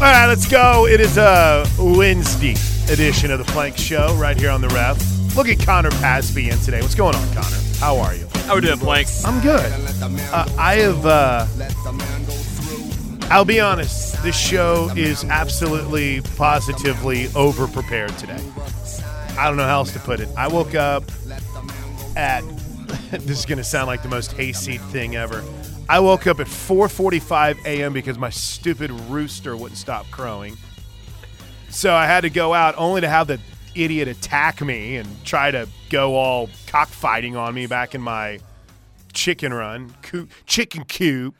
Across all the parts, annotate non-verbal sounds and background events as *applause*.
All right, let's go. It is a Wednesday edition of the Plank Show right here on the ref. Look at Connor Pasby in today. What's going on, Connor? How are you? How are we doing, Plank? I'm good. Uh, I have. Uh, I'll be honest. This show is absolutely, positively over prepared today. I don't know how else to put it. I woke up at. *laughs* this is going to sound like the most hayseed thing ever. I woke up at 4:45 a.m. because my stupid rooster wouldn't stop crowing. So I had to go out only to have the idiot attack me and try to go all cockfighting on me back in my chicken run, coop, chicken coop.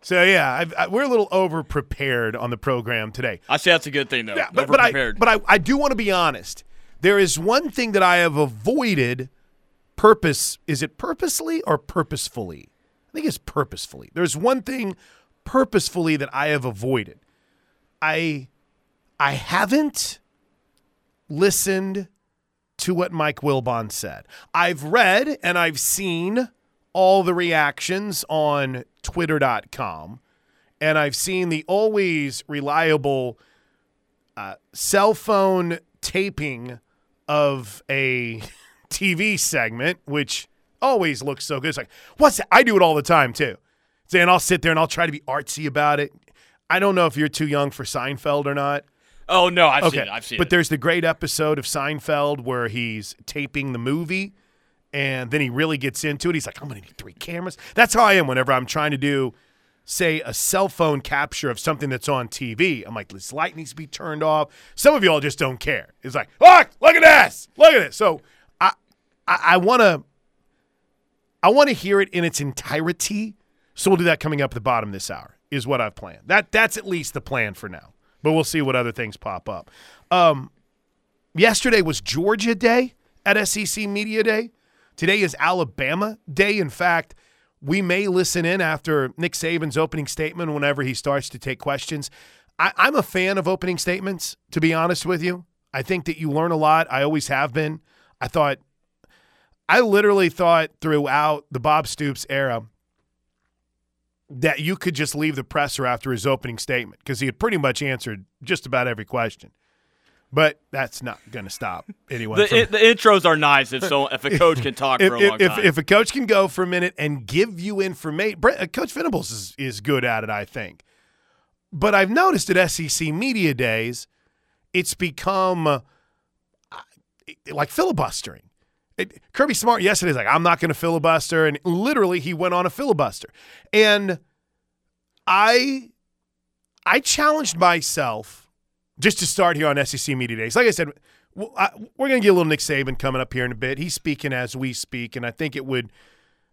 So yeah, I've, I, we're a little over prepared on the program today. I say that's a good thing, though. Yeah, but, but I but I, I do want to be honest. There is one thing that I have avoided. Purpose is it purposely or purposefully? Think it's purposefully. There's one thing purposefully that I have avoided. I I haven't listened to what Mike Wilbon said. I've read and I've seen all the reactions on twitter.com and I've seen the always reliable uh, cell phone taping of a *laughs* TV segment, which always looks so good. It's like, what's that? I do it all the time too. And I'll sit there and I'll try to be artsy about it. I don't know if you're too young for Seinfeld or not. oh no, I've Okay, seen it. I've seen it. but it. there's the great episode of Seinfeld where he's taping the movie, and then he really gets into it. He's like, "I'm to need three cameras." That's how I am whenever I'm trying to do, say, a cell phone capture of something that's on TV. I'm like, "This light needs to be turned off." Some of y'all just don't care. It's like, "Look, look at this, look at this. So I, I want to, I want to hear it in its entirety. So we'll do that coming up at the bottom this hour. Is what I've planned. That that's at least the plan for now. But we'll see what other things pop up. Um, yesterday was Georgia Day at SEC Media Day. Today is Alabama Day. In fact, we may listen in after Nick Saban's opening statement whenever he starts to take questions. I, I'm a fan of opening statements, to be honest with you. I think that you learn a lot. I always have been. I thought, I literally thought throughout the Bob Stoops era that you could just leave the presser after his opening statement because he had pretty much answered just about every question. But that's not going to stop *laughs* anyone. the, from- i- the intros are nice if so if a coach can talk *laughs* if, for a long if, time. if a coach can go for a minute and give you information, Coach Venables is, is good at it, I think. But I've noticed at SEC Media Days, it's become uh, like filibustering. Kirby Smart yesterday is like, I'm not going to filibuster. And literally, he went on a filibuster. And I, I challenged myself just to start here on SEC Media Days. Like I said, we're going to get a little Nick Saban coming up here in a bit. He's speaking as we speak, and I think it would,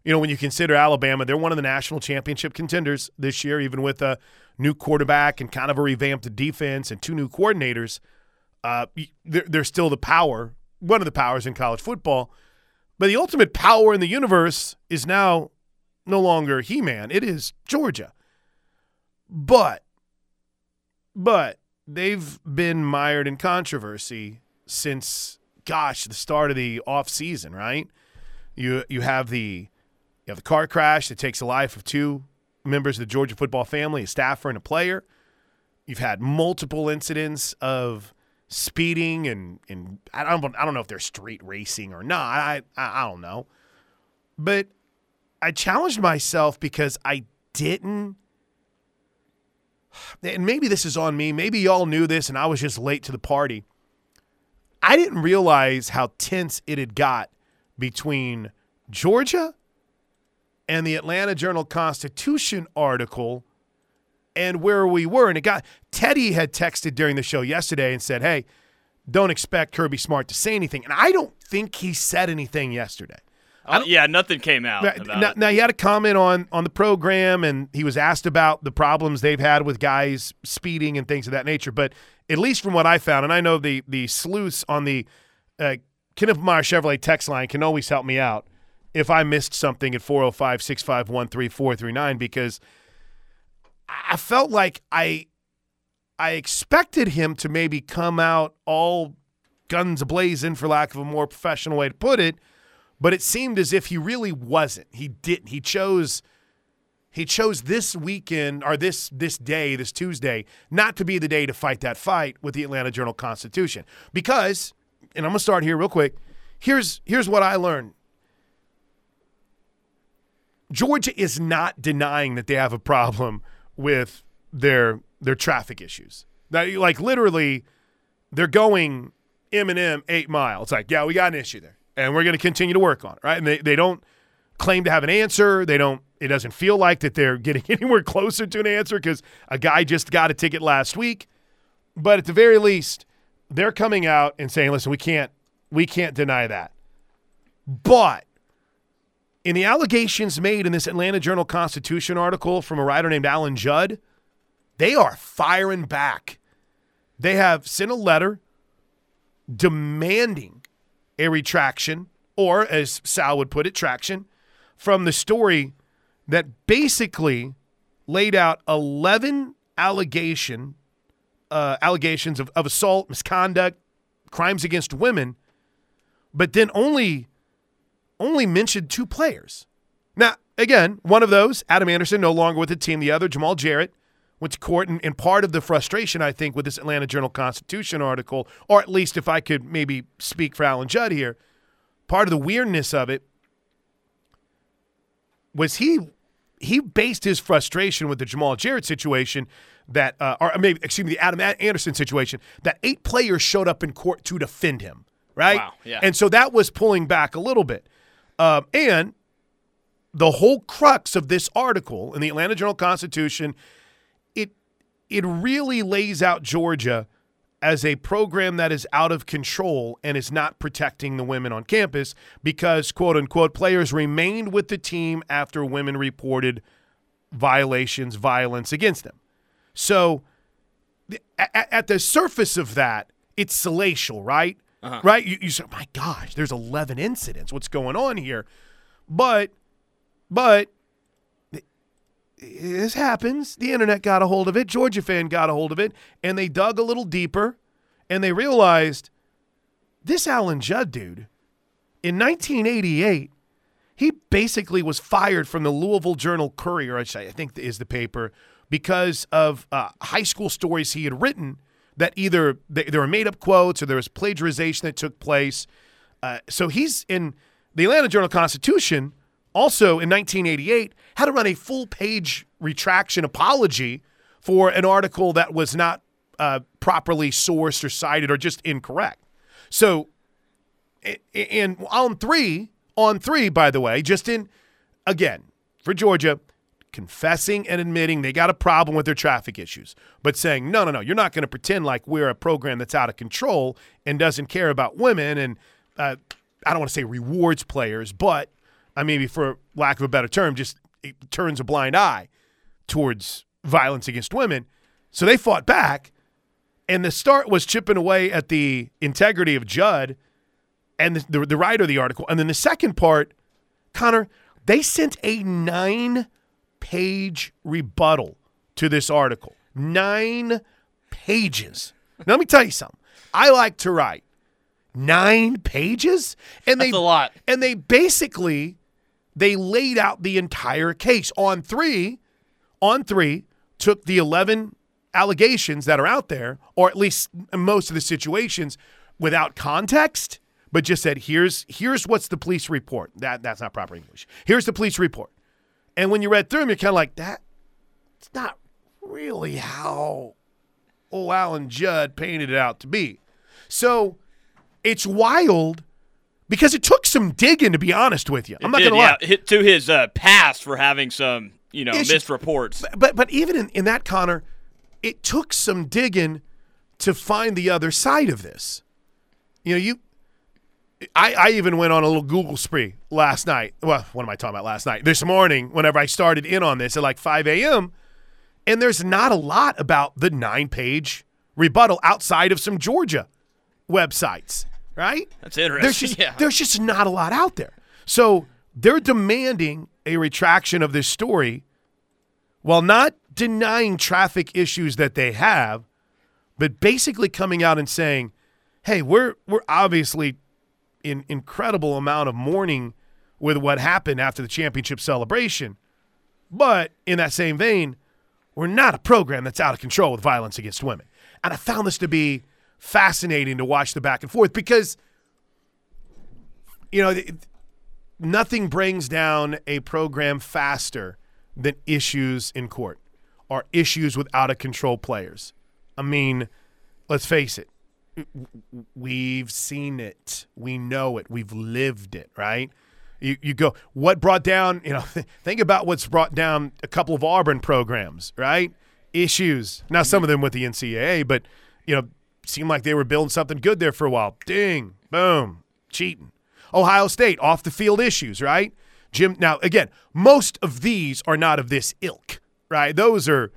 you know, when you consider Alabama, they're one of the national championship contenders this year, even with a new quarterback and kind of a revamped defense and two new coordinators. Uh, they're, they're still the power, one of the powers in college football. But the ultimate power in the universe is now no longer He Man. It is Georgia. But, but they've been mired in controversy since gosh the start of the off season right you you have the you have the car crash that takes the life of two members of the Georgia football family a staffer and a player you've had multiple incidents of speeding and and I don't I don't know if they're street racing or not I I, I don't know but I challenged myself because I didn't and maybe this is on me. Maybe y'all knew this and I was just late to the party. I didn't realize how tense it had got between Georgia and the Atlanta Journal Constitution article and where we were. And it got Teddy had texted during the show yesterday and said, Hey, don't expect Kirby Smart to say anything. And I don't think he said anything yesterday. Uh, yeah, nothing came out. Now, about now, it. now, he had a comment on on the program, and he was asked about the problems they've had with guys speeding and things of that nature. But at least from what I found, and I know the the sleuths on the uh, Kenneth Meyer Chevrolet text line can always help me out if I missed something at 405 651 3439 because I felt like I I expected him to maybe come out all guns ablazing, for lack of a more professional way to put it but it seemed as if he really wasn't. He didn't. He chose he chose this weekend or this this day, this Tuesday, not to be the day to fight that fight with the Atlanta Journal Constitution. Because, and I'm gonna start here real quick. Here's here's what I learned. Georgia is not denying that they have a problem with their their traffic issues. That like literally, they're going M and M eight miles. Like, yeah, we got an issue there, and we're going to continue to work on it, right? And they, they don't claim to have an answer. They don't. It doesn't feel like that they're getting *laughs* anywhere closer to an answer because a guy just got a ticket last week. But at the very least, they're coming out and saying, "Listen, we can't we can't deny that." But in the allegations made in this Atlanta Journal Constitution article from a writer named Alan Judd, they are firing back. They have sent a letter demanding a retraction, or as Sal would put it, traction, from the story that basically laid out 11 allegation uh, allegations of, of assault, misconduct, crimes against women, but then only only mentioned two players. Now, again, one of those, Adam Anderson, no longer with the team. The other, Jamal Jarrett, went to court. And, and part of the frustration, I think, with this Atlanta Journal Constitution article, or at least if I could maybe speak for Alan Judd here, part of the weirdness of it was he he based his frustration with the Jamal Jarrett situation that, uh, or maybe excuse me, the Adam Anderson situation that eight players showed up in court to defend him, right? Wow, yeah. And so that was pulling back a little bit, um, and the whole crux of this article in the Atlanta Journal Constitution, it it really lays out Georgia as a program that is out of control and is not protecting the women on campus because, quote unquote, players remained with the team after women reported violations, violence against them. So, at, the surface of that, it's salacious, right? Uh-huh. Right? You, you say, my gosh, there's 11 incidents. What's going on here? But, but, this happens. The internet got a hold of it. Georgia fan got a hold of it, and they dug a little deeper, and they realized this Alan Judd dude, in 1988, he basically was fired from the Louisville Journal Courier, I think is the paper, because of uh, high school stories he had written that either they, there were made up quotes or there was plagiarization that took place. Uh, so he's in the Atlanta Journal Constitution also in 1988 had to run a full page retraction apology for an article that was not uh, properly sourced or cited or just incorrect. So, and on three, on three, by the way, just in again for Georgia, confessing and admitting they got a problem with their traffic issues, but saying, no, no, no, you're not going to pretend like we're a program that's out of control and doesn't care about women and uh, I don't want to say rewards players, but I mean, for lack of a better term, just turns a blind eye towards violence against women. So they fought back, and the start was chipping away at the integrity of Judd and the, the, the writer of the article. And then the second part, Connor, they sent a nine page rebuttal to this article. Nine pages. Now, let me tell you something. I like to write nine pages, and That's they a lot. and they basically they laid out the entire case on three. On three, took the eleven allegations that are out there, or at least most of the situations, without context, but just said, "Here's here's what's the police report." That that's not proper English. Here's the police report, and when you read through them, you're kind of like, "That it's not really how old Alan Judd painted it out to be." So it's wild because it took some digging to be honest with you. I'm not going to lie. yeah, to his uh, past for having some, you know, missed reports. But but even in, in that Connor, it took some digging to find the other side of this. You know, you I, I even went on a little Google spree last night. Well, what am I talking about last night? This morning, whenever I started in on this at like 5 a.m., and there's not a lot about the nine page rebuttal outside of some Georgia websites, right? That's interesting. There's just yeah. there's just not a lot out there. So they're demanding a retraction of this story while not denying traffic issues that they have, but basically coming out and saying, "Hey, we're we're obviously in incredible amount of mourning with what happened after the championship celebration, But in that same vein, we're not a program that's out of control with violence against women. And I found this to be fascinating to watch the back and forth because, you know, nothing brings down a program faster than issues in court or issues with out of control players. I mean, let's face it, we've seen it, we know it, we've lived it, right? You, you go, what brought down, you know, *laughs* think about what's brought down a couple of Auburn programs, right? Issues. Now, some of them with the NCAA, but, you know, seemed like they were building something good there for a while. Ding, boom, cheating. Ohio State, off the field issues, right? Jim, now, again, most of these are not of this ilk, right? Those are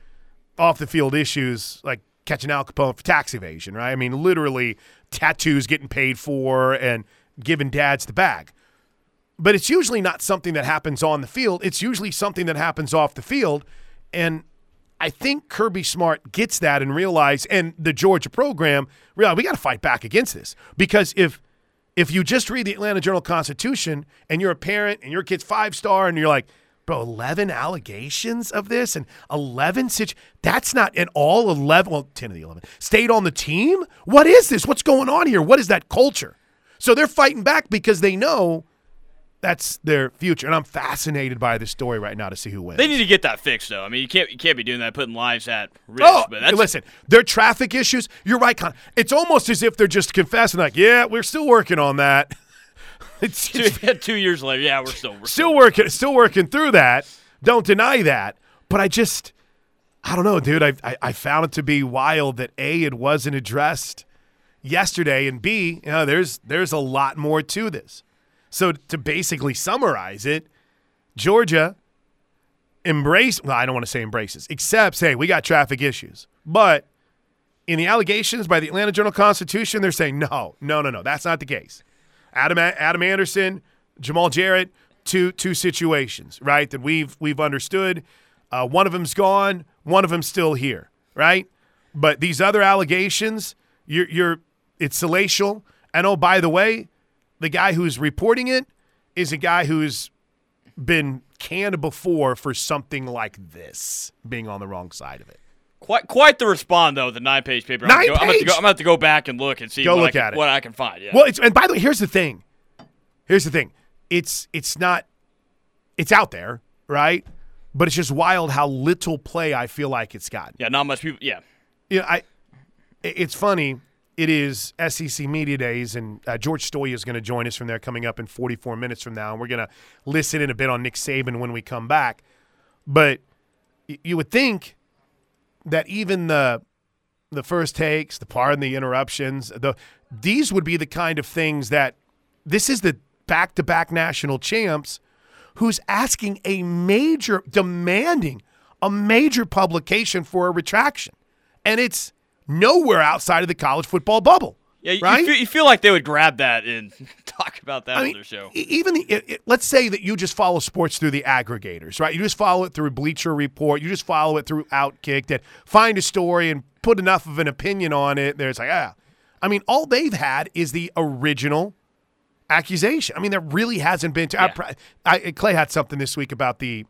off the field issues like catching Al Capone for tax evasion, right? I mean, literally tattoos getting paid for and giving dads the bag. But it's usually not something that happens on the field. It's usually something that happens off the field. And I think Kirby Smart gets that and realize, and the Georgia program realize we got to fight back against this because if if you just read the Atlanta Journal Constitution and you're a parent and your kid's five star and you're like, bro, 11 allegations of this and 11 situ- that's not at all 11, well, 10 of the 11 stayed on the team. What is this? What's going on here? What is that culture? So they're fighting back because they know that's their future. And I'm fascinated by this story right now to see who wins. They need to get that fixed, though. I mean, you can't you can't be doing that, putting lives at risk. Oh, but that's, listen, their traffic issues. You're right, Con. It's almost as if they're just confessing, like, yeah, we're still working on that. *laughs* *laughs* it's, two, two, years later, yeah, we're still we're still, still working, still working through that. Don't deny that. But I just, I don't know, dude. I, I, I found it to be wild that a it wasn't addressed yesterday, and b you know there's there's a lot more to this. So to basically summarize it, Georgia embrace well, I don't want to say embraces, accepts, hey, we got traffic issues. But in the allegations by the Atlanta Journal Constitution, they're saying no, no, no, no, that's not the case. Adam Adam Anderson, Jamal Jarrett, two two situations, right? That we've we've understood. Uh, one of them's gone, one of them's still here, right? But these other allegations, you're you're it's salacial. And oh, by the way, the guy who's reporting it is a guy who's been canned before for something like this, being on the wrong side of it. Quite, quite the respond though. The nine-page paper. Nine I'm, page. Go, I'm going to go back and look and see. Go what look I at can, it. What I can find. Yeah. Well, it's and by the way, here's the thing. Here's the thing. It's it's not. It's out there, right? But it's just wild how little play I feel like it's gotten. Yeah, not much people. Yeah. Yeah, I. It's funny it is SEC Media Days, and uh, George Stoia is going to join us from there coming up in 44 minutes from now. And we're going to listen in a bit on Nick Saban when we come back. But y- you would think that even the the first takes, the pardon the interruptions, the these would be the kind of things that this is the back to back national champs who's asking a major, demanding a major publication for a retraction. And it's nowhere outside of the college football bubble. Yeah, right? you, feel, you feel like they would grab that and *laughs* talk about that I on mean, their show. Even it, it, let's say that you just follow sports through the aggregators, right? You just follow it through Bleacher Report, you just follow it through Outkick, that find a story and put enough of an opinion on it. There's like, ah, I mean, all they've had is the original accusation. I mean, there really hasn't been. To, Yeah. I, I, Clay had something this week about the,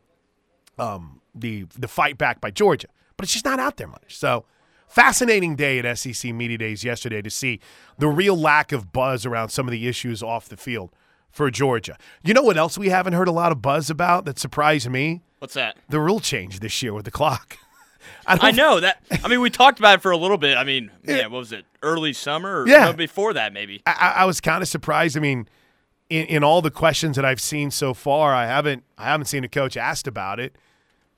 um, the the fight back by Georgia, but it's just not out there much. So fascinating day at SEC Media Days yesterday to see the real lack of buzz around some of the issues off the field for Georgia. You know what else we haven't heard a lot of buzz about that surprised me? What's that? The rule change this year with the clock. *laughs* I, I know that. I mean, we talked about it for a little bit. I mean, *laughs* yeah, what was it? Early summer? Or Yeah. no, before that, maybe. I, I was kind of surprised. I mean, in, in all the questions that I've seen so far, I haven't I haven't seen a coach asked about it.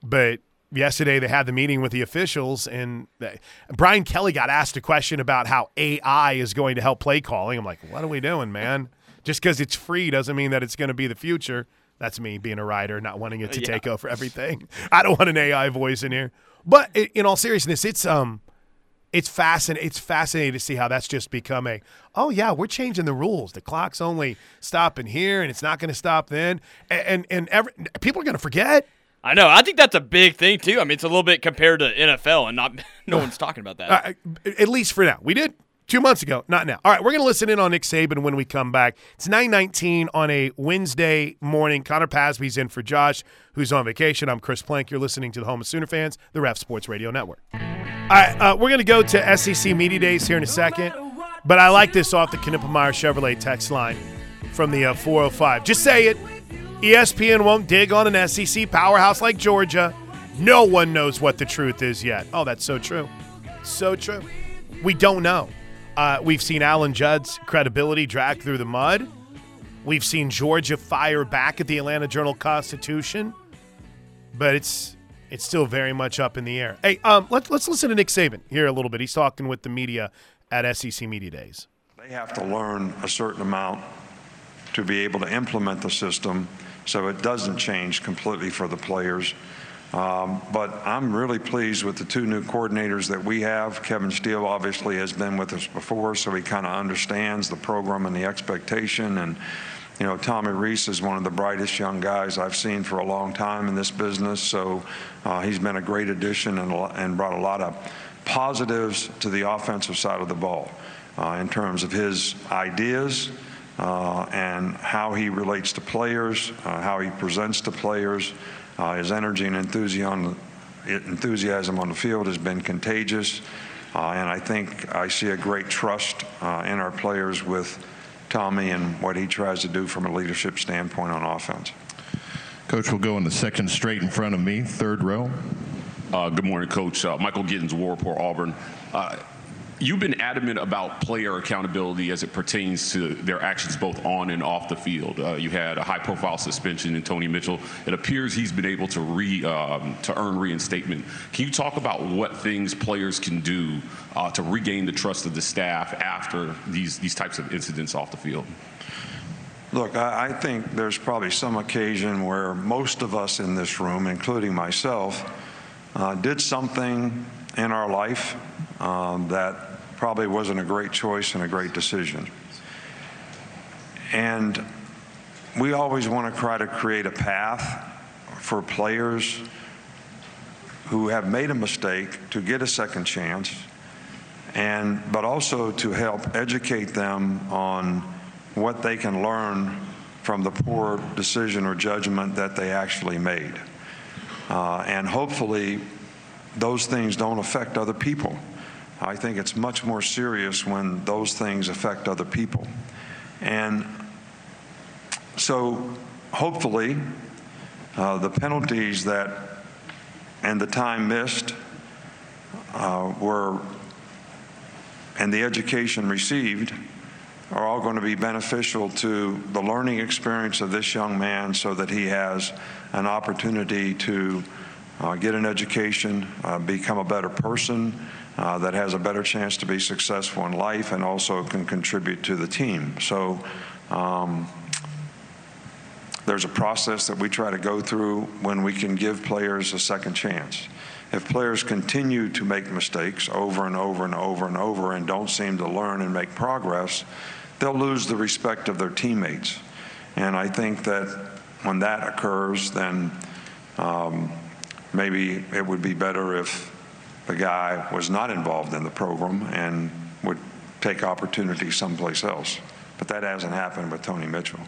But yesterday they had the meeting with the officials, and they, Brian Kelly got asked a question about how AI is going to help play calling. I'm like, what are we doing, man? Just because it's free doesn't mean that it's going to be the future. That's me being a writer, not wanting it to Yeah. take over everything. *laughs* I don't want an AI voice in here. But in all seriousness, it's um it's fascinating. It's fascinating to see how that's just become a. Oh yeah, we're changing the rules. The clock's only stopping here, and it's not going to stop then. And and, and every, people are going to forget. I know. I think that's a big thing too. I mean, it's a little bit compared to NFL, and not *laughs* no one's talking about that. Uh, at least for now, we did Two months ago, not now. All right, we're going to listen in on Nick Saban when we come back. It's 919 on a Wednesday morning. Connor Pasby's in for Josh, who's on vacation. I'm Chris Plank. You're listening to the Home of Sooner fans, the Ref Sports Radio Network. All right, uh, we're going to go to SEC Media Days here in a second, but I like this off the Knippelmeyer Chevrolet text line from the uh, 405. Just say it. ESPN won't dig on an SEC powerhouse like Georgia. No one knows what the truth is yet. Oh, that's so true. So true. We don't know. Uh, we've seen Alan Judd's credibility dragged through the mud. We've seen Georgia fire back at the Atlanta Journal Constitution, but it's it's still very much up in the air. Hey, um, let's let's listen to Nick Saban here a little bit. He's talking with the media at SEC Media Days. They have to learn a certain amount to be able to implement the system, so it doesn't change completely for the players. Um, but I'm really pleased with the two new coordinators that we have. Kevin Steele obviously has been with us before, so he kind of understands the program and the expectation. And, you know, Tommy Rees is one of the brightest young guys I've seen for a long time in this business. So uh, he's been a great addition and, and brought a lot of positives to the offensive side of the ball uh, in terms of his ideas. Uh, and how he relates to players, uh, how he presents to players, uh, his energy and enthusiasm, enthusiasm on the field has been contagious. Uh, and I think I see a great trust uh, in our players with Tommy and what he tries to do from a leadership standpoint on offense. Coach will go in the section straight in front of me, third row. Uh, good morning, Coach. Uh, Michael Giddens, War Report, Auburn. Uh, You've been adamant about player accountability as it pertains to their actions both on and off the field. Uh, you had a high-profile suspension in Tony Mitchell. It appears he's been able to re um, to earn reinstatement. Can you talk about what things players can do uh, to regain the trust of the staff after these these types of incidents off the field? Look, I, I think there's probably some occasion where most of us in this room, including myself, uh, did something in our life um, that probably wasn't a great choice and a great decision. And we always want to try to create a path for players who have made a mistake to get a second chance and but also to help educate them on what they can learn from the poor decision or judgment that they actually made. Uh, and hopefully those things don't affect other people. I think it's much more serious when those things affect other people. And so hopefully, uh, the penalties that and the time missed uh, were and the education received are all going to be beneficial to the learning experience of this young man so that he has an opportunity to uh, get an education, uh, become a better person, uh, that has a better chance to be successful in life and also can contribute to the team. So um, there's a process that we try to go through when we can give players a second chance. If players continue to make mistakes over and over and over and over and don't seem to learn and make progress, they'll lose the respect of their teammates. And I think that when that occurs, then um, maybe it would be better if the guy was not involved in the program and would take opportunity someplace else. But that hasn't happened with Tony Mitchell.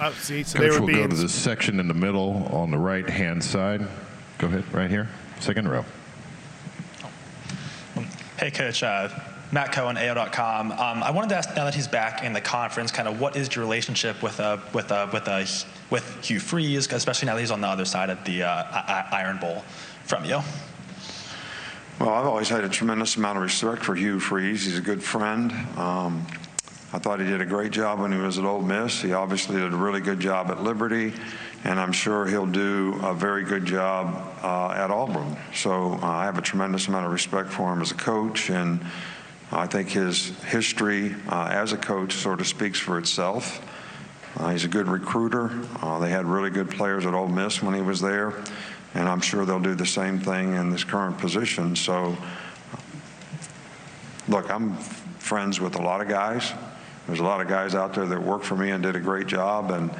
Oh, see, so Coach they will go to the section in the middle on the right hand side. Go ahead, right here, second row. Hey, Coach. Uh, Matt Cohen, AO.com. Um, I wanted to ask now that he's back in the conference, kind of what is your relationship with uh, with uh, with uh, with Hugh Freeze, especially now that he's on the other side of the uh, Iron Bowl from you? Well, I've always had a tremendous amount of respect for Hugh Freeze. He's a good friend. Um, I thought he did a great job when he was at Ole Miss. He obviously did a really good job at Liberty, and I'm sure he'll do a very good job uh, at Auburn. So uh, I have a tremendous amount of respect for him as a coach, and I think his history uh, as a coach sort of speaks for itself. Uh, he's a good recruiter. Uh, they had really good players at Ole Miss when he was there and I'm sure they'll do the same thing in this current position. So, look, I'm friends with a lot of guys. There's a lot of guys out there that work for me and did a great job, and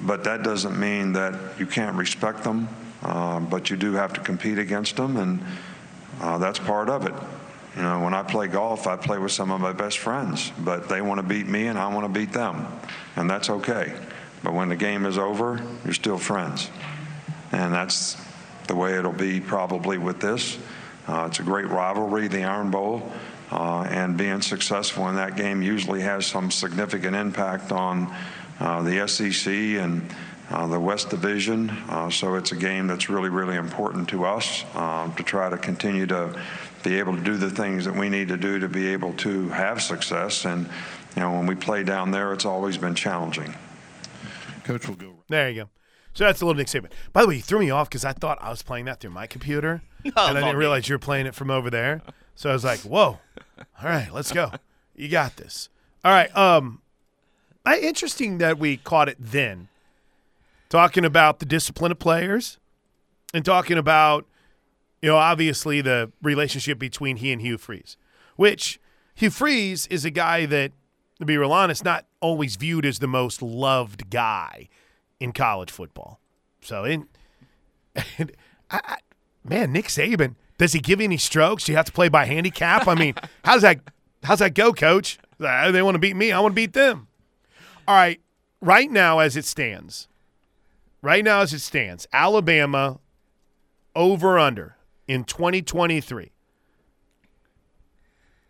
but that doesn't mean that you can't respect them. Uh, but you do have to compete against them, and uh, that's part of it. You know, when I play golf, I play with some of my best friends, but they want to beat me and I want to beat them, and that's okay. But when the game is over, you're still friends, and that's the way it'll be probably with this. Uh, it's a great rivalry, the Iron Bowl, uh, and being successful in that game usually has some significant impact on uh, the SEC and uh, the West Division. Uh, so it's a game that's really, really important to us uh, to try to continue to be able to do the things that we need to do to be able to have success. And, you know, when we play down there, it's always been challenging. Coach will go. There you go. So that's a little Nick Saban. By the way, you threw me off because I thought I was playing that through my computer, *laughs* and I didn't realize you were playing it from over there. So I was like, "Whoa! All right, let's go. You got this." All right. Um, I, interesting that we caught it then, talking about the discipline of players, and talking about, you know, obviously the relationship between he and Hugh Freeze, which Hugh Freeze is a guy that, to be real honest, not always viewed as the most loved guy in college football. So, in, and *laughs* I, I, man, Nick Saban, does he give any strokes? Do you have to play by handicap? I mean, *laughs* how does that how's that go, Coach? They want to beat me. I want to beat them. All right, right now as it stands, right now as it stands, Alabama over under in 2023.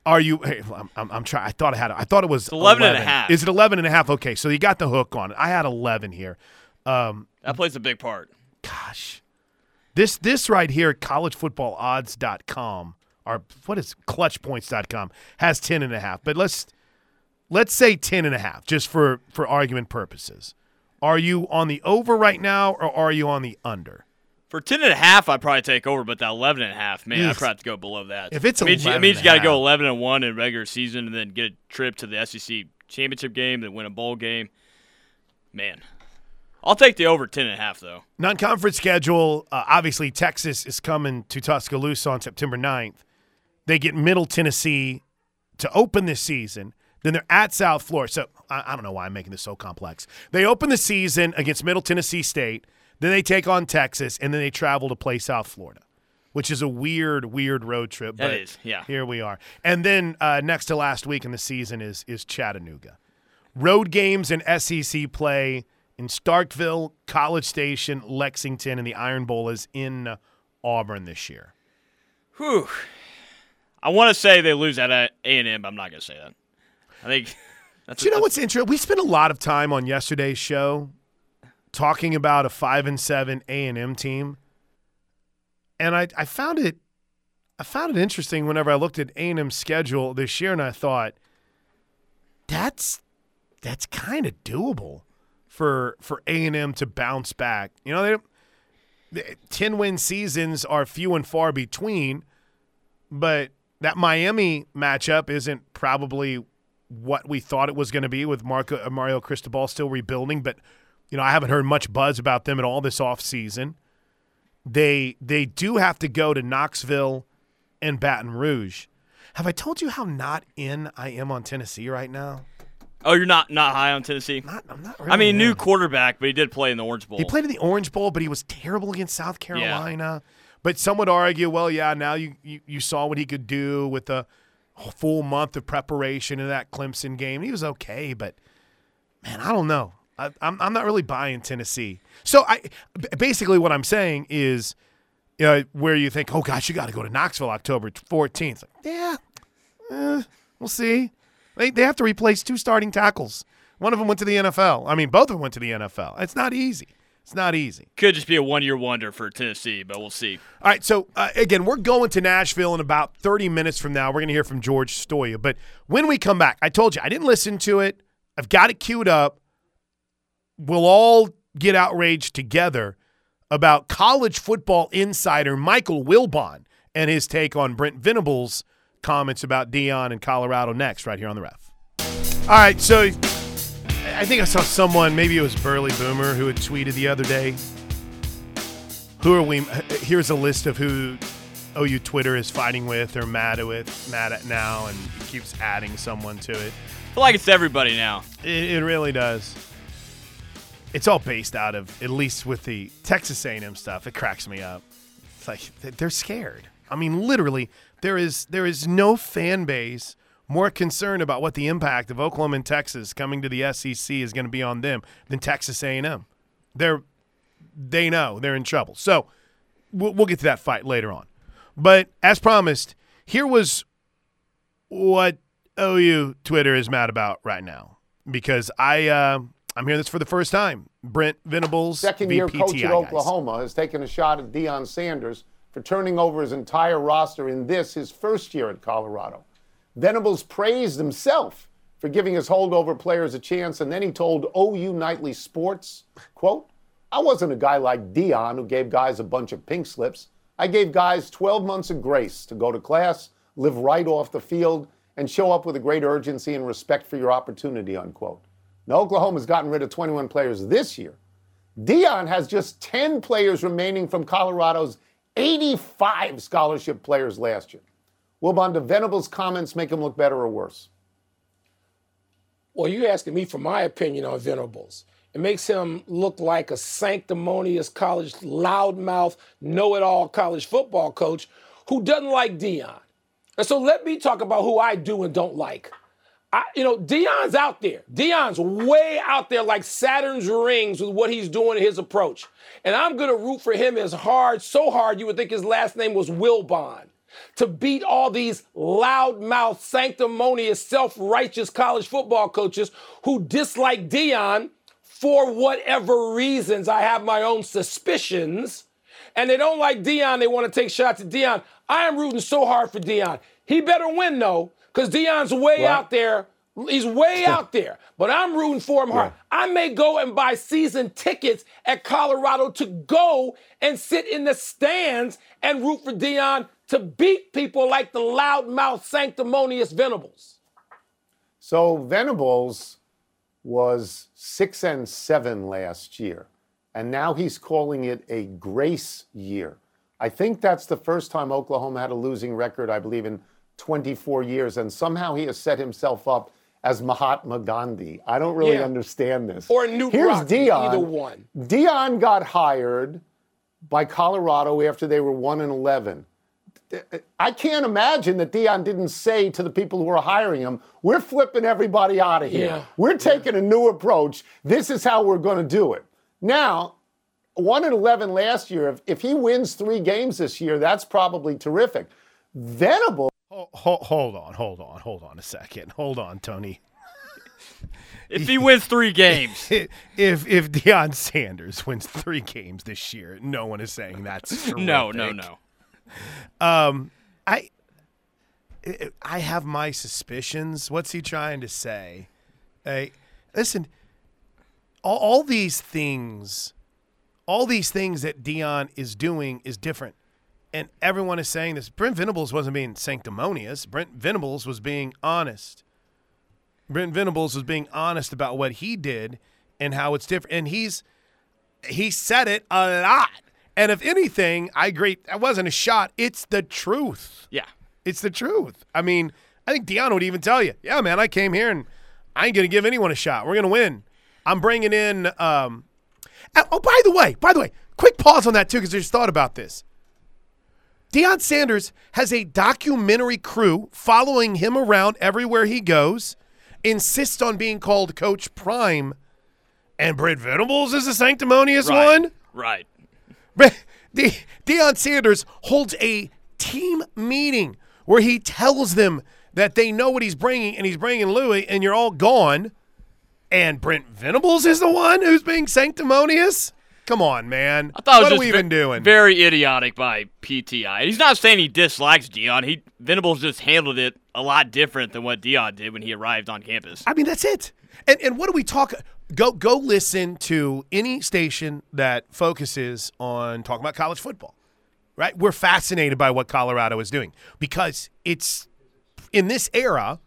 Are you? Hey, I'm, I'm, I'm trying. I thought I had. I thought it was 11 and a half. Is it 11 and a half? Okay, so you got the hook on it. I had 11 here. Um, That plays a big part. gosh, this this right here, collegefootballodds.com or what is clutchpoints.com has 10 and a half. But let's let's say 10 and a half just for for argument purposes. Are you on the over right now or are you on the under? For 10 and a half, I'd probably take over, but that 11 and a half, man, I'd probably have to go below that. If it's it means, you- 11 it means you got to go 11 and 1 in regular season and then get a trip to the SEC championship game, then win a bowl game. Man. I'll take the over 10 and a half, though. Non-conference schedule. Uh, obviously, Texas is coming to Tuscaloosa on September 9th. They get Middle Tennessee to open this season. Then they're at South Florida. So I, I don't know why I'm making this so complex. They open the season against Middle Tennessee State. Then they take on Texas, and then they travel to play South Florida, which is a weird, weird road trip. But is, yeah. Here we are. And then uh, next to last week in the season is is Chattanooga. Road games and SEC play in Starkville, College Station, Lexington, and the Iron Bowl is in uh, Auburn this year. Whew. I want to say they lose at uh, A&M, but I'm not going to say that. I think *laughs* that's Do you know what's interesting? We spent a lot of time on yesterday's show talking about a five and seven A and M team, and I, I found it I found it interesting whenever I looked at A and M's schedule this year, and I thought that's that's kind of doable for for A and M to bounce back. You know, they ten win seasons are few and far between, but that Miami matchup isn't probably what we thought it was going to be with Marco, uh, Mario Cristobal still rebuilding. But you know, I haven't heard much buzz about them at all this offseason. They they do have to go to Knoxville and Baton Rouge. Have I told you how not in I am on Tennessee right now? Oh, you're not not high on Tennessee? Not, I'm not really. I mean, new quarterback, but he did play in the Orange Bowl. He played in the Orange Bowl, but he was terrible against South Carolina. But some would argue, well, yeah, now you, you, you saw what he could do with a full month of preparation in that Clemson game. He was okay, but man, I don't know. I, I'm, I'm not really buying Tennessee. So I basically what I'm saying is, you know, where you think, oh gosh, you got to go to Knoxville October 14th. Like, yeah, eh, we'll see. They, they have to replace two starting tackles. One of them went to the NFL. I mean, both of them went to the NFL. It's not easy. It's not easy. Could just be a one year wonder for Tennessee, but we'll see. All right, so uh, again, we're going to Nashville in about 30 minutes from now. We're going to hear from George Stoia. But when we come back, I told you I didn't listen to it. I've got it queued up. We'll all get outraged together about college football insider Michael Wilbon and his take on Brent Venables' comments about Deion and Colorado next, right here on the ref. All right, so I think I saw someone, maybe it was Burley Boomer, who had tweeted the other day who are we? Here's a list of who OU Twitter is fighting with or mad with, mad at now, and keeps adding someone to it. I feel like it's everybody now. It, it really does. It's all based out of, at least with the Texas A&M stuff. It cracks me up. It's like they're scared. I mean, literally, there is there is no fan base more concerned about what the impact of Oklahoma and Texas coming to the SEC is going to be on them than Texas A&M. They're they know they're in trouble. So we'll, we'll get to that fight later on. But as promised, here was what OU Twitter is mad about right now because I uh, I'm hearing this for the first time. Brent Venables, second year VPTI coach at guys. Oklahoma, has taken a shot at Deion Sanders for turning over his entire roster in this, his first year at Colorado. Venables praised himself for giving his holdover players a chance, and then he told OU Nightly Sports, quote, I wasn't a guy like Deion who gave guys a bunch of pink slips. I gave guys 12 months of grace to go to class, live right off the field, and show up with a great urgency and respect for your opportunity, unquote. Now, Oklahoma's gotten rid of 21 players this year. Deion has just 10 players remaining from Colorado's 85 scholarship players last year. Wilbon Venables' comments make him look better or worse? Well, you're asking me for my opinion on Venables. It makes him look like a sanctimonious college loudmouth, know-it-all college football coach who doesn't like Deion. And so let me talk about who I do and don't like. I, you know, Deion's out there. Deion's way out there like Saturn's rings with what he's doing in his approach. And I'm going to root for him as hard, so hard you would think his last name was Wilbon, to beat all these loudmouth, sanctimonious, self-righteous college football coaches who dislike Deion for whatever reasons. I have my own suspicions. And they don't like Deion. They want to take shots at Deion. I am rooting so hard for Deion. He better win though, because Deion's way out there. He's way out there. But I'm rooting for him hard. I may go and buy season tickets at Colorado to go and sit in the stands and root for Deion to beat people like the loudmouth, sanctimonious Venables. So Venables was six and seven last year, and now he's calling it a grace year. I think that's the first time Oklahoma had a losing record, I believe, in 24 years, and somehow he has set himself up as Mahatma Gandhi. I don't really Yeah. understand this. Or Knute Here's Rockne, Deion. either one. Deion got hired by Colorado after they were 1 and 11. I can't imagine that Deion didn't say to the people who were hiring him, "We're flipping everybody out of here. Yeah. We're taking a new approach. This is how we're going to do it." Now, 1 and 11 last year, if, if he wins 3 games this year, that's probably terrific. Venable Ho- ho- hold on, hold on, hold on a second. Hold on, Tony. If he wins three games, *laughs* if if Deion Sanders wins three games this year, no one is saying that's *laughs* no, no, no. Um, I I- I have my suspicions. What's he trying to say? Hey, listen, all, all these things, all these things that Deion is doing is different, and everyone is saying this. Brent Venables wasn't being sanctimonious. Brent Venables was being honest. Brent Venables was being honest about what he did and how it's different, and he's he said it a lot. And if anything, I agree. That wasn't a shot. It's the truth. Yeah. It's the truth. I mean, I think Deion would even tell you, yeah, man, I came here and I ain't going to give anyone a shot. We're going to win. I'm bringing in. Um, oh, oh, by the way, by the way, quick pause on that too, because I just thought about this. Deion Sanders has a documentary crew following him around everywhere he goes, insists on being called Coach Prime, and Brent Venables is a sanctimonious Right. one. Right. De- Deion Sanders holds a team meeting where he tells them that they know what he's bringing, and he's bringing Louis, and you're all gone. And Brent Venables is the one who's being sanctimonious. Come on, man. I thought what are we ve- even doing? Very idiotic by PTI. He's not saying he dislikes Deion. He Venables just handled it a lot different than what Deion did when he arrived on campus. I mean, that's it. And and what do we talk? Go go listen to any station that focuses on talking about college football. Right? We're fascinated by what Colorado is doing because it's in this era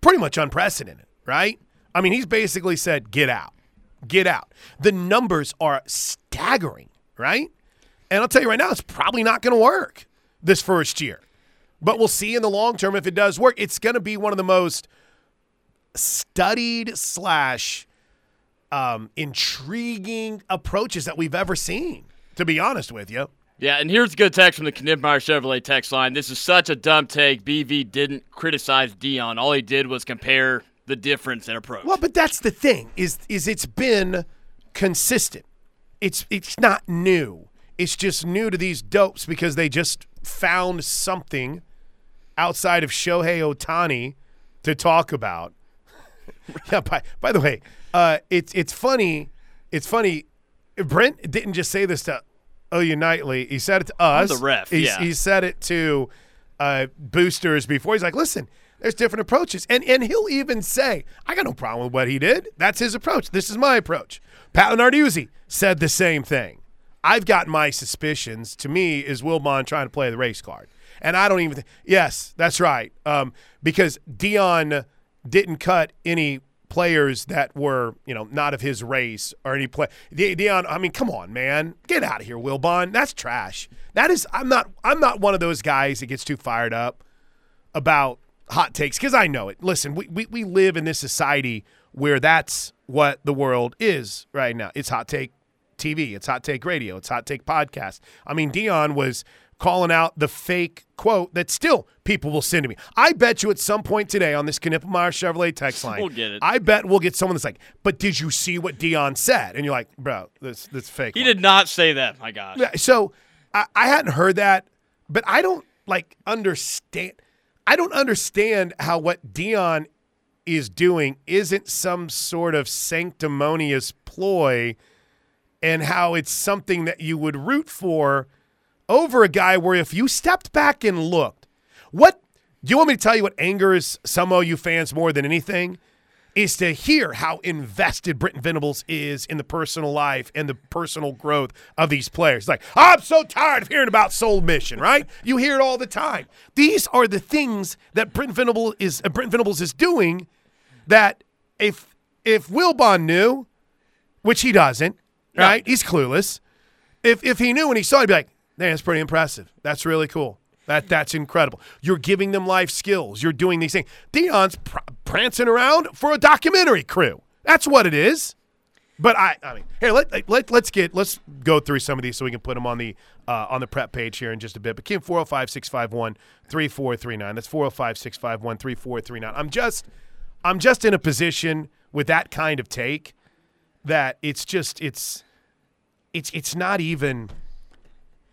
pretty much unprecedented, right? I mean, he's basically said, "Get out. Get out." The numbers are staggering, right? And I'll tell you right now, it's probably not going to work this first year. But we'll see in the long term if it does work. It's going to be one of the most studied slash um, intriguing approaches that we've ever seen. To be honest with you, Yeah, and here's a good text from the Knippmeyer Chevrolet text line. This is such a dumb take. BV didn't criticize Deion. All he did was compare the difference in approach. Well, but that's the thing is is it's been consistent. It's it's not new. It's just new to these dopes because they just found something outside of Shohei Ohtani to talk about. *laughs* yeah. By by the way, uh, it's it's funny. It's funny. Brent didn't just say this to OU Nightly. He said it to us. the ref, He's- yeah. He said it to uh, boosters before. He's like, listen, there's different approaches. And and he'll even say, I got no problem with what he did. That's his approach. This is my approach. Pat Narduzzi said the same thing. I've got my suspicions. To me, is Wilbon trying to play the race card. And I don't even think, yes, that's right. Um, because Deion didn't cut any players that were, you know, not of his race or any play. De- Deion, I mean, come on, man, get out of here, Wilbon. That's trash. That is, I'm not, I'm not one of those guys that gets too fired up about hot takes because I know it. Listen, we, we we live in this society where that's what the world is right now. It's hot take TV, it's hot take radio, it's hot take podcast. I mean, Deion was calling out the fake quote that still people will send to me. I bet you at some point today on this Knippelmeyer Chevrolet text *laughs* line, We'll get it. I bet we'll get someone that's like, "But did you see what Deion said?" And you're like, "Bro, this this fake." he one." did not say that. My gosh. Yeah, so I, I hadn't heard that, but I don't like understand. I don't understand how what Deion is doing isn't some sort of sanctimonious ploy, and how it's something that you would root for over a guy where if you stepped back and looked, what do you want me to tell you? What angers some OU fans more than anything? Is to hear how invested Brent Venables is in the personal life and the personal growth of these players. Like, I'm so tired of hearing about soul mission, right? You hear it all the time. These are the things that Brent Venables is uh, Brent Venables is doing that if if Wilbon knew, which he doesn't, right? He's clueless. If if he knew and he saw, it, he'd be like, "Man, that's pretty impressive. That's really cool. That that's incredible. You're giving them life skills. You're doing these things. Deion's prancing around for a documentary crew. That's what it is. But I, I mean, here let let let's get let's go through some of these so we can put them on the uh, on the prep page here in just a bit. But Kim 405-651-3439. That's 405-651-3439. I'm just I'm just in a position with that kind of take that it's just it's it's it's not even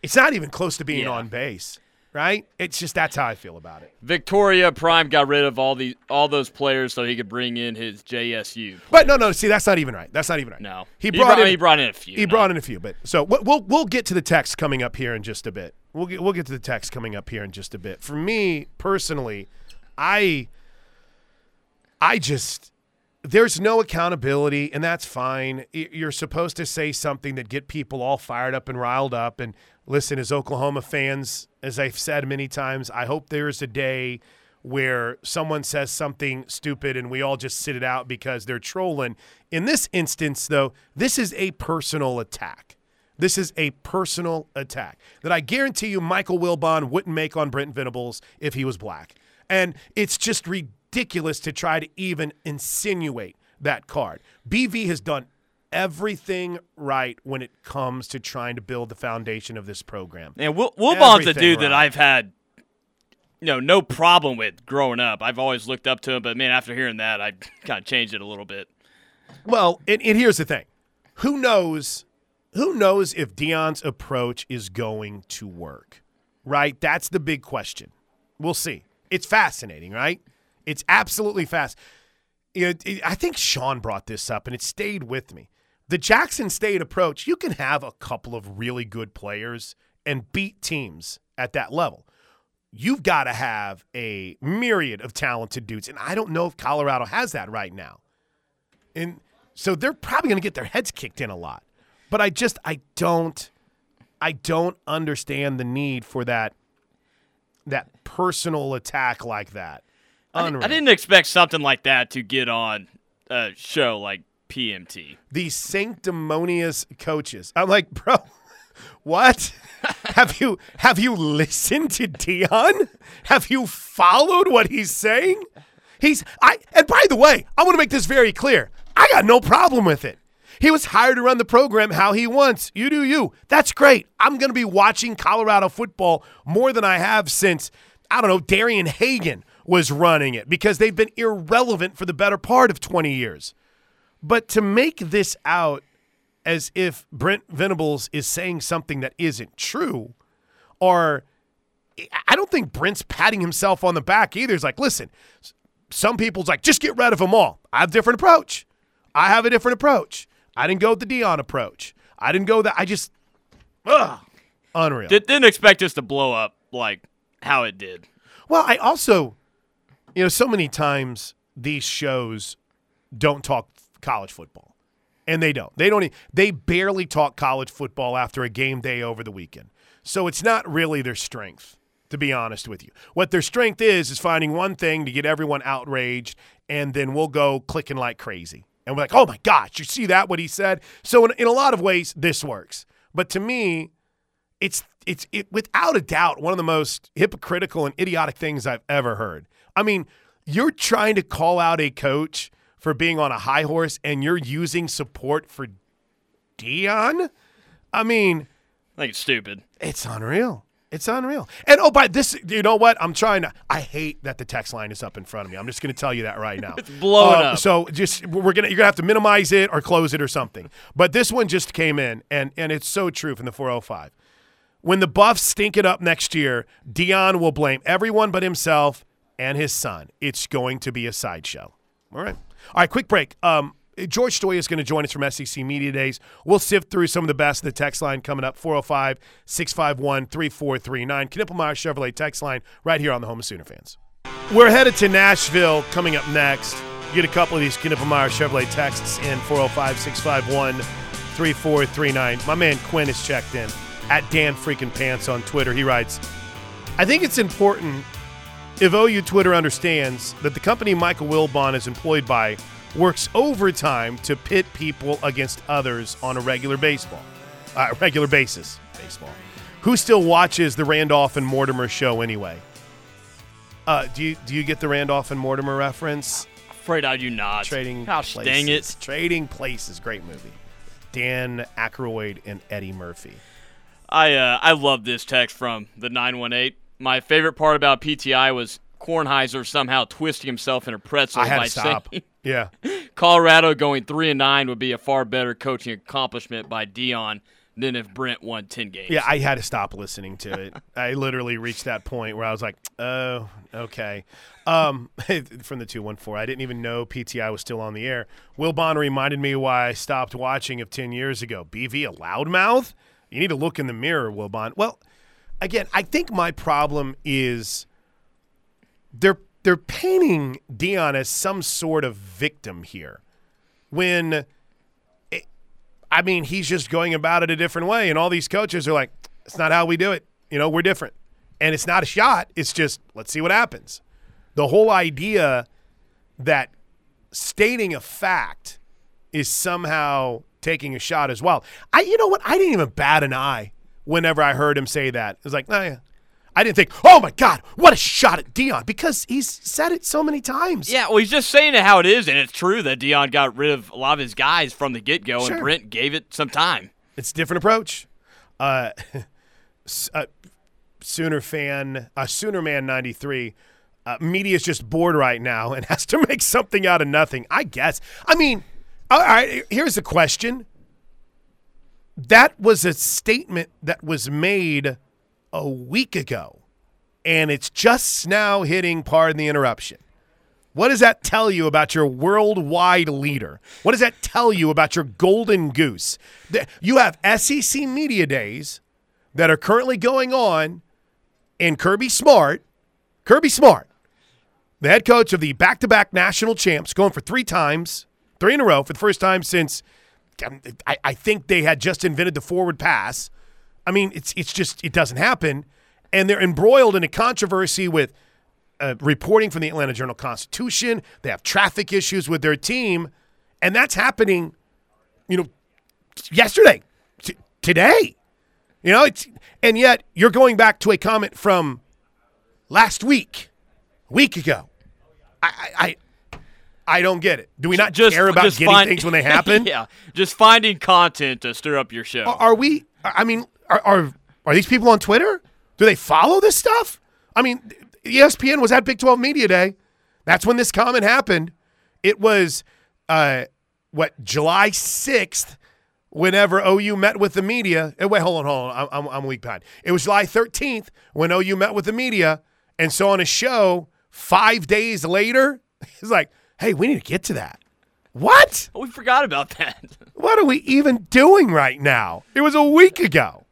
it's not even close to being Yeah. on base, right? It's just that's how I feel about it. Victoria Prime got rid of all the all those players so he could bring in his JSU. But no, no, see, that's not even right. That's not even right. No, he brought in he brought in a few. He no. brought in a few, but so we'll, we'll we'll get to the text coming up here in just a bit. We'll get we'll get to the text coming up here in just a bit. For me personally, I I just there's no accountability, and that's fine. You're supposed to say something that get people all fired up and riled up. And listen, as Oklahoma fans, as I've said many times, I hope there's a day where someone says something stupid and we all just sit it out because they're trolling. In this instance, though, this is a personal attack. This is a personal attack that I guarantee you Michael Wilbon wouldn't make on Brent Venables if he was black. And it's just ridiculous to try to even insinuate that card. BV has done everything right when it comes to trying to build the foundation of this program. And Will, Wilbon's a dude that. I've had, you know, no problem with growing up. I've always looked up to him, but man, after hearing that, I kind of changed it a little bit. Well, and, and here's the thing. Who knows who knows if Deion's approach is going to work? Right? That's the big question. We'll see. It's fascinating, right? It's absolutely fast. You know, it- I think Sean brought this up and it stayed with me. The Jackson State approach, you can have a couple of really good players and beat teams at that level. You've got to have a myriad of talented dudes. And I don't know if Colorado has that right now. And so they're probably going to get their heads kicked in a lot. But I just I don't I don't understand the need for that that personal attack like that. I. I didn't expect something like that to get on a show like PMT. These sanctimonious coaches. I'm like, bro, *laughs* what? *laughs* have you have you listened to Deion? Have you followed what he's saying? He's I and by the way, I want to make this very clear. I got no problem with it. He was hired to run the program how he wants. You do you. That's great. I'm going to be watching Colorado football more than I have since, I don't know, Darian Hagan was running it because they've been irrelevant for the better part of 20 years. But to make this out as if Brent Venables is saying something that isn't true, or I don't think Brent's patting himself on the back either. He's like, listen, some people's like, just get rid of them all. I have a different approach. I have a different approach. I didn't go with the Deion approach. I didn't go that. I just, ugh, unreal. Did, didn't expect us to blow up like how it did. Well, I also, you know, so many times these shows don't talk college football, and they don't. They don't. They barely talk college football after a game day over the weekend. So it's not really their strength, to be honest with you. What their strength is is finding one thing to get everyone outraged, and then we'll go clicking like crazy, and we're like, "Oh my gosh, you see that? What he said?" So in, in a lot of ways, this works. But to me, it's it's it, without a doubt one of the most hypocritical and idiotic things I've ever heard. I mean, you're trying to call out a coach for being on a high horse, and you're using support for Deion. I mean, I think it's stupid. it's unreal. It's unreal. And oh, by this, you know what? I'm trying to. I hate that the text line is up in front of me. I'm just going to tell you that right now. *laughs* It's blowing Uh, up. So just we're gonna you're gonna have to minimize it or close it or something. But this one just came in, and and it's so true from the 405. When the Buffs stink it up next year, Deion will blame everyone but himself and his son. It's going to be a sideshow. All right. All right, quick break. Um, George Stoia is going to join us from SEC Media Days. We'll sift through some of the best of the text line coming up 405 651 3439. Knippelmeyer Chevrolet text line right here on the Home of Sooner fans. We're headed to Nashville coming up next. Get a couple of these Knippelmeyer Chevrolet texts in 405 651 3439. My man Quinn is checked in at Dan Freaking Pants on Twitter. He writes, I think it's important if OU Twitter understands that the company Michael Wilbon is employed by works overtime to pit people against others on a regular baseball, uh, *laughs* regular basis. Baseball. Who still watches the Randolph and Mortimer show anyway? Uh, do you do you get the Randolph and Mortimer reference? Afraid I do not. Trading Gosh, places. dang it. Trading Places, great movie. Dan Aykroyd and Eddie Murphy. I uh, I love this text from the 918. My favorite part about PTI was Kornheiser somehow twisting himself in a pretzel I had by to stop. saying *laughs* Yeah. Colorado going three and nine would be a far better coaching accomplishment by Deion than if Brent won 10 games. Yeah, I had to stop listening to it. *laughs* I literally reached that point where I was like, "Oh, okay." Um, *laughs* from the two one four, I didn't even know PTI was still on the air. Will Bonner reminded me why I stopped watching of ten years ago. BV a loudmouth? You need to look in the mirror, Will Bonner. Well, again, I think my problem is they're they're painting Deion as some sort of victim here, when I mean, he's just going about it a different way. And all these coaches are like, it's not how we do it. You know, we're different. And it's not a shot. It's just, let's see what happens. The whole idea that stating a fact is somehow taking a shot as well. I, you know what? I didn't even bat an eye whenever I heard him say that. It was like, oh, yeah. I didn't think, oh my God, what a shot at Deion because he's said it so many times. Yeah, well, he's just saying it how it is, and it's true that Deion got rid of a lot of his guys from the get go, Sure. and Brent gave it some time. It's a different approach. Uh, *laughs* uh, Sooner fan, uh, Sooner man ninety three. Uh, media's just bored right now *laughs* and has to make something out of nothing. I guess. I mean, all right. Here's the question. That was a statement that was made a week ago, and it's just now hitting. Pardon the interruption. What does that tell you about your worldwide leader? What does that tell you about your golden goose? You have SEC media days that are currently going on, and Kirby Smart, Kirby Smart, the head coach of the back to back national champs, going for three times, three in a row for the first time since I, I think they had just invented the forward pass. I mean, it's it's just it doesn't happen, and they're embroiled in a controversy with uh, reporting from the Atlanta Journal Constitution. They have traffic issues with their team, and that's happening. You know, yesterday, t- today. You know, it's and yet you're going back to a comment from last week, a week ago. I, I, I don't get it. Do we not just care about just getting find- things when they *laughs* happen? yeah, just finding content to stir up your show. Are, are we? I mean, are, are are these people on Twitter? Do they follow this stuff? I mean, ESPN was at Big 12 Media Day. That's when this comment happened. It was uh, what July 6th. Whenever OU met with the media, eh, wait, hold on, hold on, I'm, I'm, week behind. It was July 13th when OU met with the media, and so on a show five days later, *laughs* it's like, "Hey, we need to get to that." What? We forgot about that. *laughs* What are we even doing right now? It was a week ago.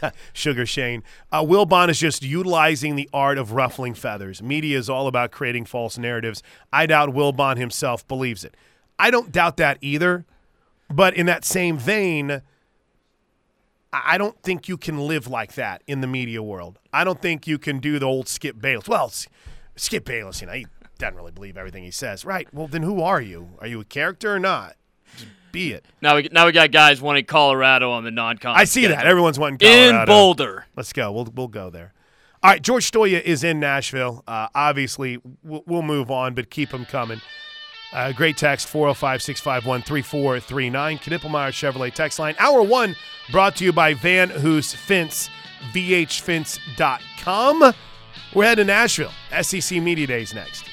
*laughs* Sugar Shane. Uh, Bond is just utilizing the art of ruffling feathers. Media is all about creating false narratives. I doubt Will Bond himself believes it. I don't doubt that either. But in that same vein, I don't think you can live like that in the media world. I don't think you can do the old Skip Bayless. Well, Skip Bayless, you know, he doesn't really believe everything he says. Right. Well, then who are you? Are you a character or not? Just be it. now we now we got guys wanting Colorado on the non-con. I see that. Everyone's wanting Colorado. in Boulder. Let's go. We'll we'll go there. All right, George Stoia is in Nashville. Uh, obviously, we'll, we'll move on, but keep him coming. Uh, great text 405 651 3439. Knippelmeyer Chevrolet text line. Hour one brought to you by Van Hoos Fence, vhfence.com. We're heading to Nashville. SEC Media Days next.